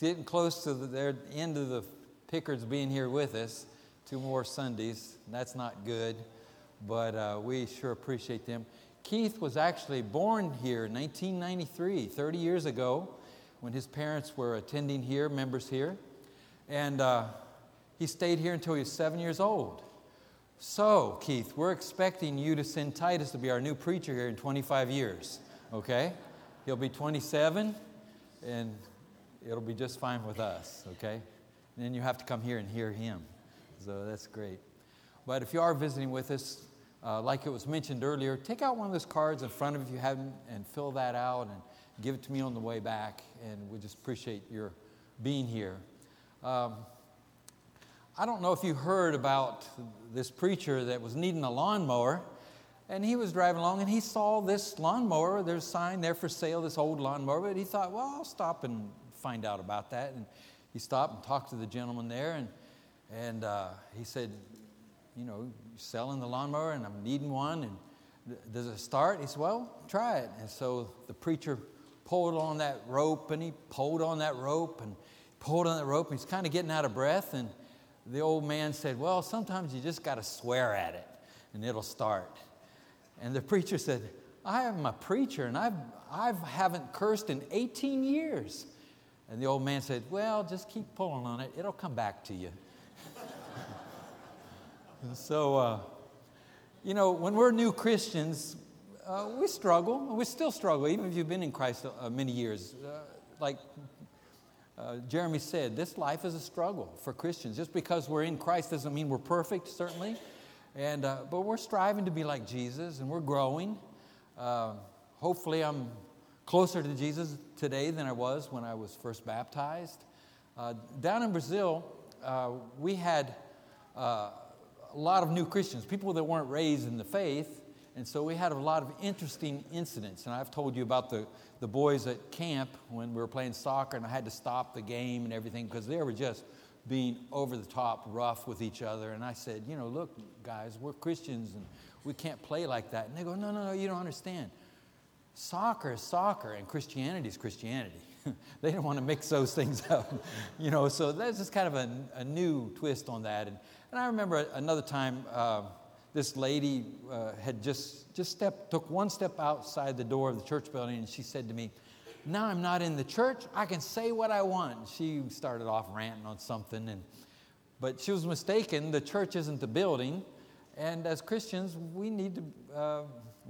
getting close to the end of the Pickards being here with us. Two more Sundays. That's not good, but uh, we sure appreciate them. Keith was actually born here in 1993, 30 years ago, when his parents were attending here, members here. And uh, he stayed here until he was seven years old. So, Keith, we're expecting you to send Titus to be our new preacher here in 25 years, okay? He'll be 27, and it'll be just fine with us, okay? And then you have to come here and hear him. So that's great. But if you are visiting with us, uh, like it was mentioned earlier, take out one of those cards in front of you if you haven't and fill that out and give it to me on the way back. And we just appreciate your being here. Um, I don't know if you heard about this preacher that was needing a lawnmower. And he was driving along and he saw this lawnmower. There's a sign there for sale, this old lawnmower. But he thought, well, I'll stop and find out about that. And he stopped and talked to the gentleman there. And, and uh, he said, you know, selling the lawnmower and I'm needing one. And does it start? He said, well, try it. And so the preacher pulled on that rope and he pulled on that rope and pulled on that rope. And he's kind of getting out of breath. And the old man said, well, sometimes you just got to swear at it and it'll start. And the preacher said, I am a preacher and I've, I haven't cursed in 18 years. And the old man said, Well, just keep pulling on it, it'll come back to you. so, uh, you know, when we're new Christians, uh, we struggle. We still struggle, even if you've been in Christ uh, many years. Uh, like uh, Jeremy said, this life is a struggle for Christians. Just because we're in Christ doesn't mean we're perfect, certainly. And, uh, but we're striving to be like Jesus and we're growing. Hopefully, I'm closer to Jesus today than I was when I was first baptized. Uh, down in Brazil, uh, we had uh, a lot of new Christians, people that weren't raised in the faith. And so we had a lot of interesting incidents. And I've told you about the, the boys at camp when we were playing soccer and I had to stop the game and everything because they were just being over the top rough with each other. And I said, you know, look, guys, we're Christians and we can't play like that. And they go, no, no, no, you don't understand. Soccer is soccer and Christianity is Christianity. they didn't want to mix those things up, you know. So that's just kind of a, a new twist on that. And, and I remember another time, uh, this lady uh, had just just stepped, took one step outside the door of the church building, and she said to me, now I'm not in the church. I can say what I want. She started off ranting on something, and, but she was mistaken. The church isn't the building. And as Christians, we need to uh,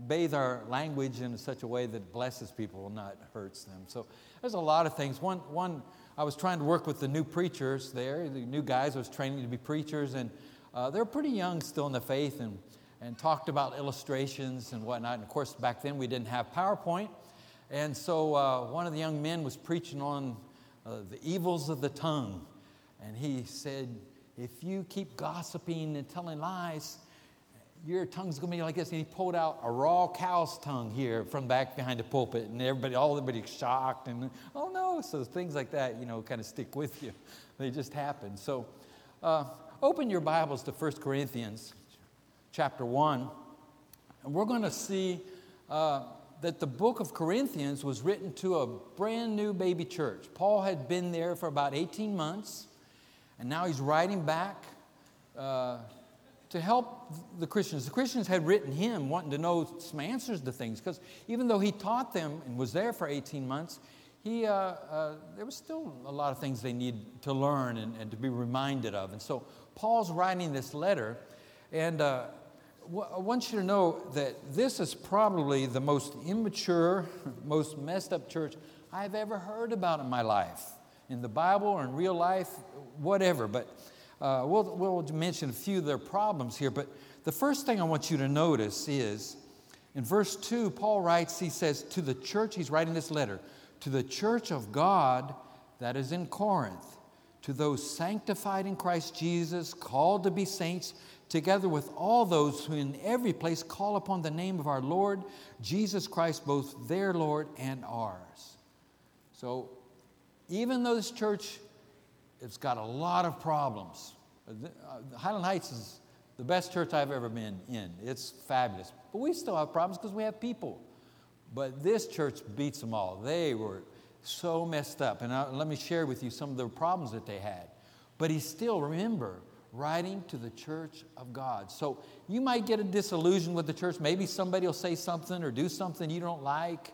bathe our language in such a way that blesses people, not hurts them. So there's a lot of things. One, one I was trying to work with the new preachers there, the new guys I was training to be preachers, and uh, they're pretty young still in the faith and, and talked about illustrations and whatnot. And of course, back then we didn't have PowerPoint. And so uh, one of the young men was preaching on uh, the evils of the tongue. And he said, If you keep gossiping and telling lies, your tongue's going to be like this. And he pulled out a raw cow's tongue here from back behind the pulpit. And everybody, all everybody's shocked. And, oh no. So things like that, you know, kind of stick with you. They just happen. So uh, open your Bibles to 1 Corinthians chapter 1. And we're going to see. Uh, that the book of Corinthians was written to a brand new baby church. Paul had been there for about 18 months, and now he's writing back uh, to help the Christians. The Christians had written him wanting to know some answers to things, because even though he taught them and was there for 18 months, he, uh, uh, there was still a lot of things they need to learn and, and, to be reminded of. And so Paul's writing this letter, and uh, I want you to know that this is probably the most immature, most messed up church I've ever heard about in my life, in the Bible or in real life, whatever. But uh, we'll, we'll mention a few of their problems here. But the first thing I want you to notice is in verse 2, Paul writes, he says, to the church, he's writing this letter, to the church of God that is in Corinth, to those sanctified in Christ Jesus, called to be saints together with all those who in every place call upon the name of our Lord Jesus Christ, both their Lord and ours. So, even though this church has got a lot of problems, uh, Highland Heights is the best church I've ever been in. It's fabulous. But we still have problems because we have people. But this church beats them all. They were so messed up. And I, let me share with you some of the problems that they had. But he still, remember, writing to the church of God. So you might get a disillusion with the church. Maybe somebody will say something or do something you don't like.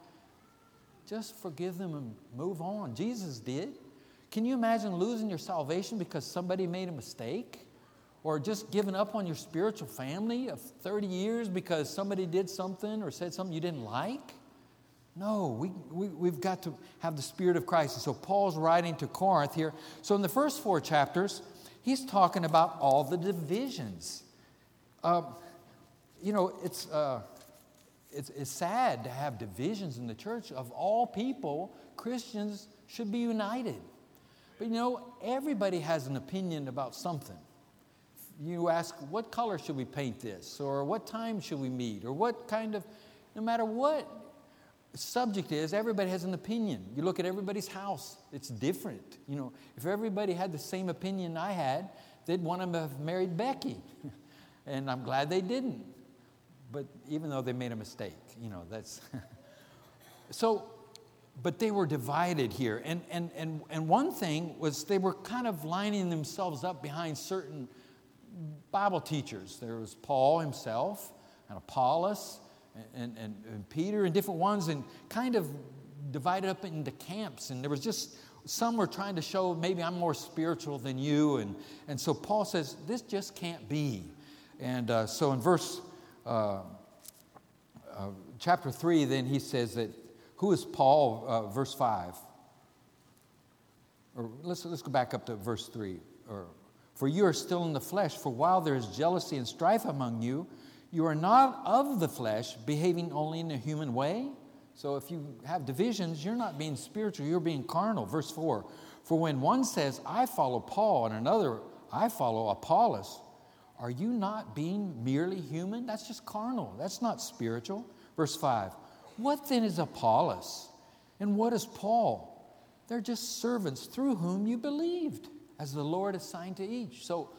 Just forgive them and move on. Jesus did. Can you imagine losing your salvation because somebody made a mistake? Or just giving up on your spiritual family of 30 years because somebody did something or said something you didn't like? No, we, we, we've got to have the Spirit of Christ. And so Paul's writing to Corinth here. So in the first four chapters, he's talking about all the divisions. Uh, you know, it's, uh, it's, it's sad to have divisions in the church. Of all people, Christians should be united. But you know, everybody has an opinion about something. You ask, what color should we paint this? Or what time should we meet? Or what kind of, no matter what subject is, everybody has an opinion. You look at everybody's house, it's different. You know, if everybody had the same opinion I had, they'd want to have married Becky. and I'm glad they didn't. But even though they made a mistake, you know, that's. so but they were divided here. And, and, and, and one thing was they were kind of lining themselves up behind certain Bible teachers. There was Paul himself, and Apollos, and, and, and Peter, and different ones, and kind of divided up into camps. And there was just some were trying to show maybe I'm more spiritual than you. And, and so Paul says, this just can't be. And uh, so in verse uh, uh, chapter 3, then he says that who is Paul, uh, verse 5? Or let's, let's go back up to verse 3. Or, for you are still in the flesh, for while there is jealousy and strife among you, you are not of the flesh, behaving only in a human way. So if you have divisions, you're not being spiritual, you're being carnal. Verse 4 For when one says, I follow Paul, and another, I follow Apollos, are you not being merely human? That's just carnal, that's not spiritual. Verse 5 what then is Apollos? And what is Paul? They're just servants through whom you believed, as the Lord assigned to each. So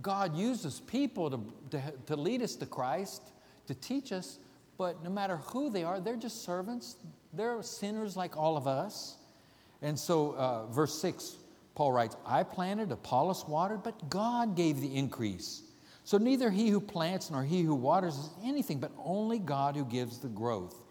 God uses people to, to, to lead us to Christ, to teach us, but no matter who they are, they're just servants. They're sinners like all of us. And so, uh, verse 6, Paul writes, I planted, Apollos watered, but God gave the increase. So neither he who plants nor he who waters is anything, but only God who gives the growth.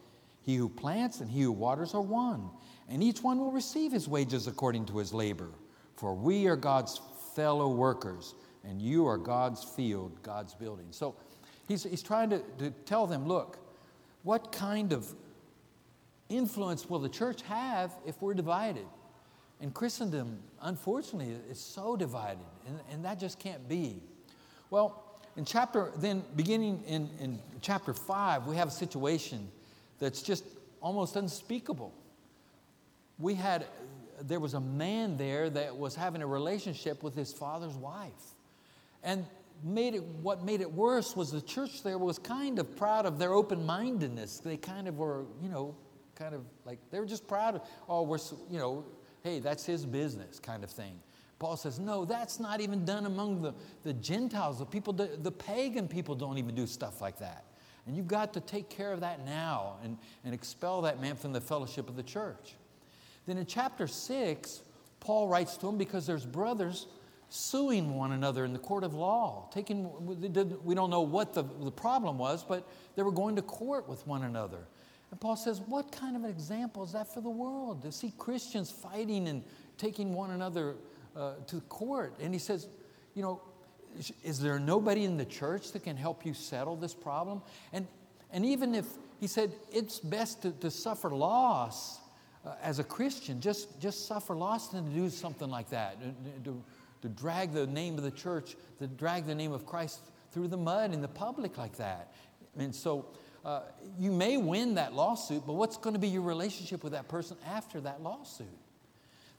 He who plants and he who waters are one, and each one will receive his wages according to his labor. For we are God's fellow workers, and you are God's field, God's building. So he's, he's trying to, to tell them look, what kind of influence will the church have if we're divided? And Christendom, unfortunately, is so divided, and, and that just can't be. Well, in chapter, then beginning in, in chapter 5, we have a situation that's just almost unspeakable. We had, there was a man there that was having a relationship with his father's wife. And made it, what made it worse was the church there was kind of proud of their open mindedness. They kind of were, you know, kind of like, they were just proud of, oh, we're, you know, hey, that's his business kind of thing. Paul says, no, that's not even done among the, the Gentiles. The people, the, the pagan people don't even do stuff like that. And you've got to take care of that now and, and expel that man from the fellowship of the church. Then in chapter 6, Paul writes to him because there's brothers suing one another in the court of law. Taking, we don't know what the, the problem was, but they were going to court with one another. And Paul says, What kind of an example is that for the world to see Christians fighting and taking one another uh, to court? And he says, You know, is there nobody in the church that can help you settle this problem? And, and even if he said it's best to, to suffer loss uh, as a Christian, just, just suffer loss than to do something like that, to, to drag the name of the church, to drag the name of Christ through the mud in the public like that. And so uh, you may win that lawsuit, but what's going to be your relationship with that person after that lawsuit?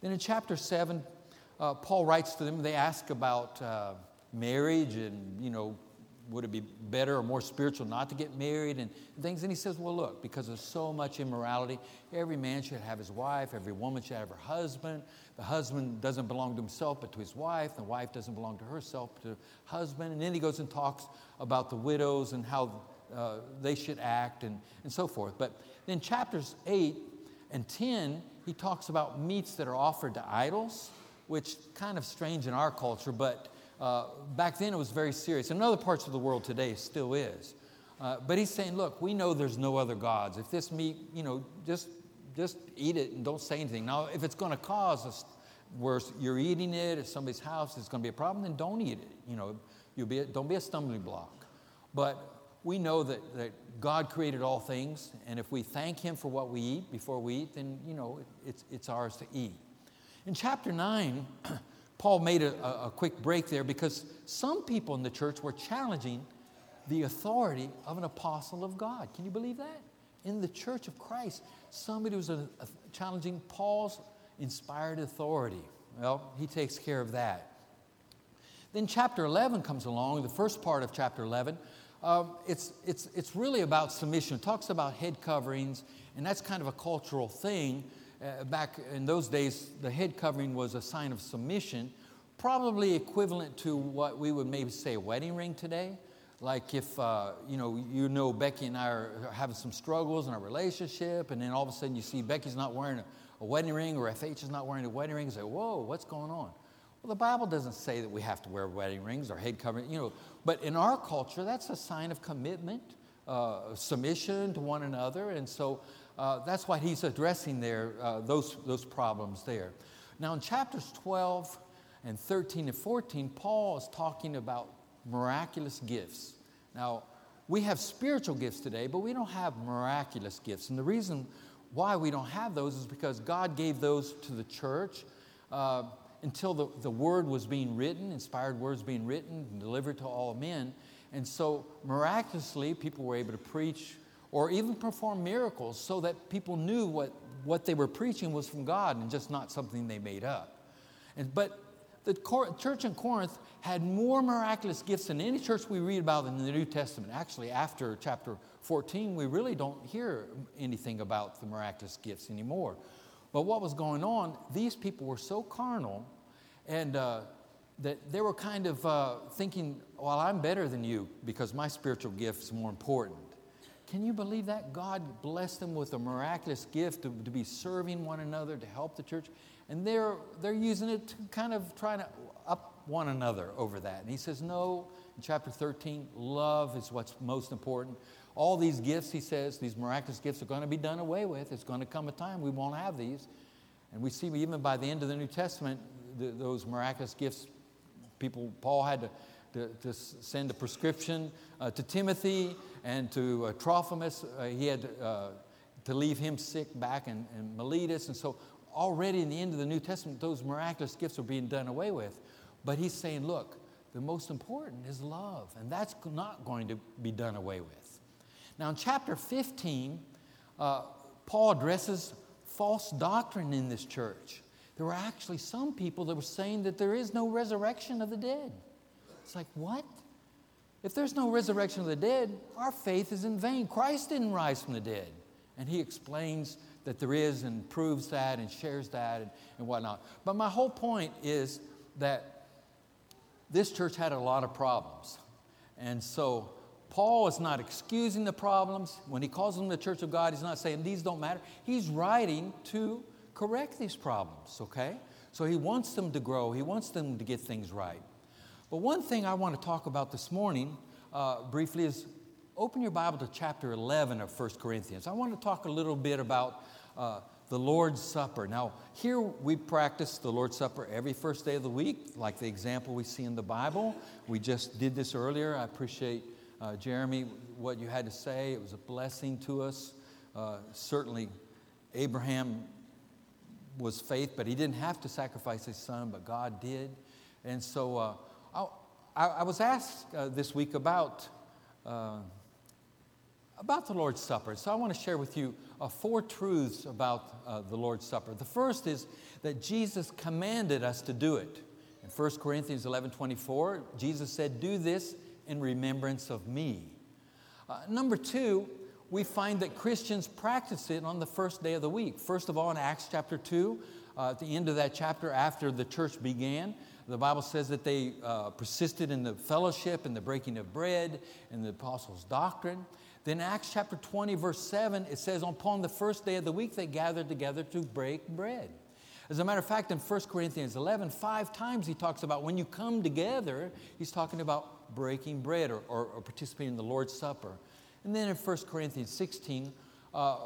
Then in chapter 7, uh, Paul writes to them, they ask about. Marriage and, you know, would it be better or more spiritual not to get married and things? And he says, well, look, because there's so much immorality, every man should have his wife, every woman should have her husband. The husband doesn't belong to himself but to his wife, the wife doesn't belong to herself but to her husband. And then he goes and talks about the widows and how uh, they should act and, and so forth. But then chapters 8 And 10, he talks about meats that are offered to idols, which kind of strange in our culture, but uh, back then it was very serious. In other parts of the world today, it still is. Uh, but he's saying, look, we know there's no other gods. If this meat, you know, just, just eat it and don't say anything. Now, if it's going to cause us where you're eating it at somebody's house, it's going to be a problem, then don't eat it. You know, you'll be a, don't be a stumbling block. But we know that, that God created all things, and if we thank Him for what we eat before we eat, then, you know, it's, it's ours to eat. In chapter 9, Paul made a, a quick break there because some people in the church were challenging the authority of an apostle of God. Can you believe that? In the church of Christ, somebody was a, a challenging Paul's inspired authority. Well, he takes care of that. Then chapter 11 comes along, the first part of chapter 11. Uh, it's, it's, it's really about submission. It talks about head coverings, and that's kind of a cultural thing. Uh, back in those days, the head covering was a sign of submission, probably equivalent to what we would maybe say a wedding ring today. Like if, uh, you know, you know Becky and I are having some struggles in our relationship, and then all of a sudden you see Becky's not wearing a, a wedding ring, or FH is not wearing a wedding ring, you say, whoa, what's going on? Well, the Bible doesn't say that we have to wear wedding rings or head covering, you know, but in our culture, that's a sign of commitment, uh, submission to one another, and so uh, that's why he's addressing there, uh, those, those problems there. Now, in chapters 12 and 13 and 14, Paul is talking about miraculous gifts. Now, we have spiritual gifts today, but we don't have miraculous gifts. And the reason why we don't have those is because God gave those to the church uh, until the, the word was being written, inspired words being written and delivered to all men. And so, miraculously, people were able to preach or even perform miracles so that people knew what, what they were preaching was from God and just not something they made up. And, but the church in Corinth had more miraculous gifts than any church we read about in the New Testament. Actually, after chapter 14, we really don't hear anything about the miraculous gifts anymore. But what was going on, these people were so carnal and uh, that they were kind of uh, thinking, well, I'm better than you because my spiritual gift's more important. Can you believe that? God blessed them with a miraculous gift to, to, be serving one another, to help the church. And they're, they're using it to kind of trying to up one another over that. And he says, no, in chapter 13, love is what's most important. All these gifts, he says, these miraculous gifts are going to be done away with. It's going to come a time we won't have these. And we see even by the end of the New Testament, those miraculous gifts, people, Paul had to to, to send a prescription uh, to Timothy and to uh, Trophimus. Uh, he had uh, to leave him sick back in, in Miletus. And so, already in the end of the New Testament, those miraculous gifts are being done away with. But he's saying, look, the most important is love, and that's not going to be done away with. Now, in chapter 15, uh, Paul addresses false doctrine in this church. There were actually some people that were saying that there is no resurrection of the dead. It's like, what? If there's no resurrection of the dead, our faith is in vain. Christ didn't rise from the dead. And he explains that there is and proves that and shares that and, and whatnot. But my whole point is that this church had a lot of problems. And so Paul is not excusing the problems. When he calls them the church of God, he's not saying these don't matter. He's writing to correct these problems, okay? So he wants them to grow, he wants them to get things right. But one thing I want to talk about this morning uh, briefly is open your Bible to chapter 11 of 1 Corinthians. I want to talk a little bit about uh, the Lord's Supper. Now, here we practice the Lord's Supper every first day of the week, like the example we see in the Bible. We just did this earlier. I appreciate, uh, Jeremy, what you had to say. It was a blessing to us. Uh, certainly, Abraham was faith, but he didn't have to sacrifice his son, but God did. And so, uh, I, I, was asked uh, this week about, uh, about the Lord's Supper. So I want to share with you uh, four truths about uh, the Lord's Supper. The first is that Jesus commanded us to do it. In 1 Corinthians 11 24, Jesus said, Do this in remembrance of me. Uh, number two, we find that Christians practice it on the first day of the week. First of all, in Acts chapter 2, uh, at the end of that chapter, after the church began, the Bible says that they uh, persisted in the fellowship and the breaking of bread and the apostles' doctrine. Then Acts chapter 20, verse 7, it says, Upon the first day of the week, they gathered together to break bread. As a matter of fact, in 1 Corinthians 11, five times he talks about when you come together, he's talking about breaking bread or, or, or participating in the Lord's Supper. And then in 1 Corinthians 16, uh,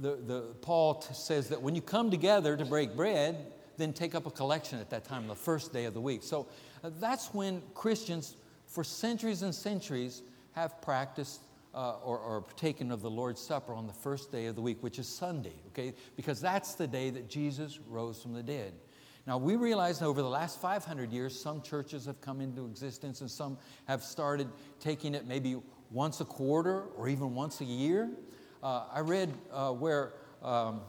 the, the, Paul t- says that when you come together to break bread, then take up a collection at that time, the first day of the week. So uh, that's when Christians, for centuries and centuries, have practiced uh, or, or taken of the Lord's Supper on the first day of the week, which is Sunday, okay? Because that's the day that Jesus rose from the dead. Now, we realize over the last 500 years, some churches have come into existence and some have started taking it maybe once a quarter or even once a year. Uh, I read uh, where um,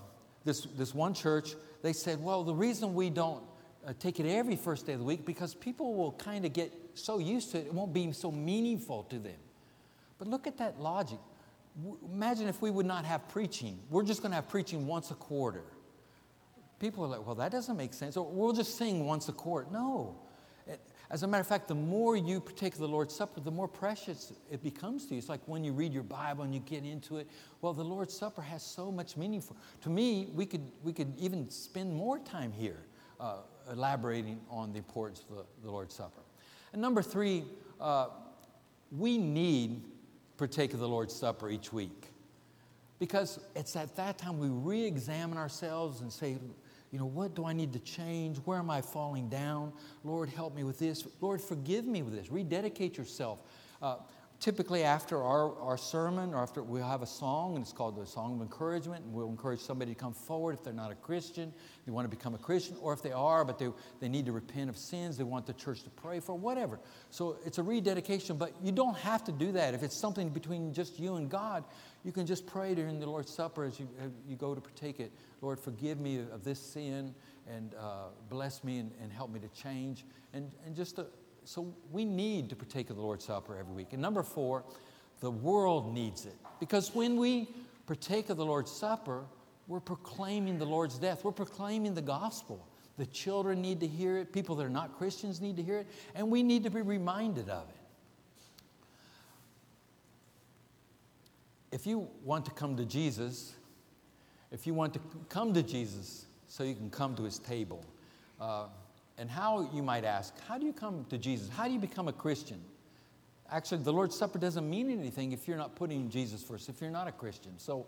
this, this one church, they said, well, the reason we don't uh, take it every first day of the week because people will kind of get so used to it, it won't be so meaningful to them. But look at that logic. Imagine if we would not have preaching. We're just going to have preaching once a quarter. People are like, well, that doesn't make sense. Or we'll just sing once a quarter. No. As a matter of fact, the more you partake of the Lord's Supper, the more precious it becomes to you. It's like when you read your Bible and you get into it. Well, the Lord's Supper has so much meaning for. To me, we could we could even spend more time here uh, elaborating on the importance of the, the, Lord's Supper. And number three, uh, we need partake of the Lord's Supper each week. Because it's at that time we re examine ourselves and say, you know, what do I need to change? Where am I falling down? Lord, help me with this. Lord, forgive me with this. Rededicate yourself. Uh, typically after our, our sermon or after we'll have a song and it's called the song of encouragement and we'll encourage somebody to come forward if they're not a christian they want to become a christian or if they are but they, they need to repent of sins they want the church to pray for whatever. So it's a rededication but you don't have to do that. If it's something between just you and god you can just pray during the lord's supper as you, as you go to partake it. Lord forgive me of this sin and uh, bless me and, and help me to change. And, and just to, so we need to partake of the Lord's Supper every week. And number four, the world needs it. Because when we partake of the Lord's Supper, we're proclaiming the Lord's death. We're proclaiming the gospel. The children need to hear it. People that are not Christians need to hear it. And we need to be reminded of it. If you want to come to Jesus, if you want to come to Jesus so you can come to his table, uh, and how, you might ask, how do you come to Jesus? How do you become a Christian? Actually, the Lord's Supper doesn't mean anything if you're not putting Jesus first, if you're not a Christian. So,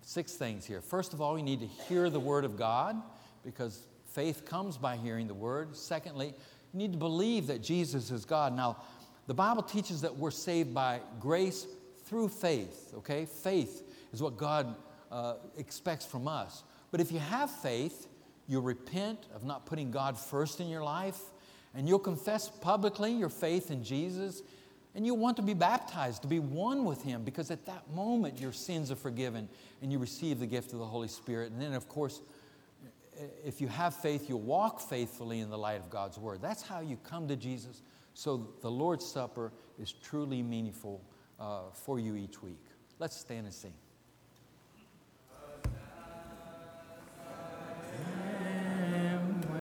six things here. First of all, you need to hear the Word of God because faith comes by hearing the Word. Secondly, you need to believe that Jesus is God. Now, the Bible teaches that we're saved by grace through faith, okay? Faith is what God uh, expects from us. But if you have faith, You'll repent of not putting God first in your life, and you'll confess publicly your faith in Jesus, and you'll want to be baptized, to be one with Him, because at that moment your sins are forgiven and you receive the gift of the Holy Spirit. And then, of course, if you have faith, you'll walk faithfully in the light of God's Word. That's how you come to Jesus. So the Lord's Supper is truly meaningful uh, for you each week. Let's stand and sing.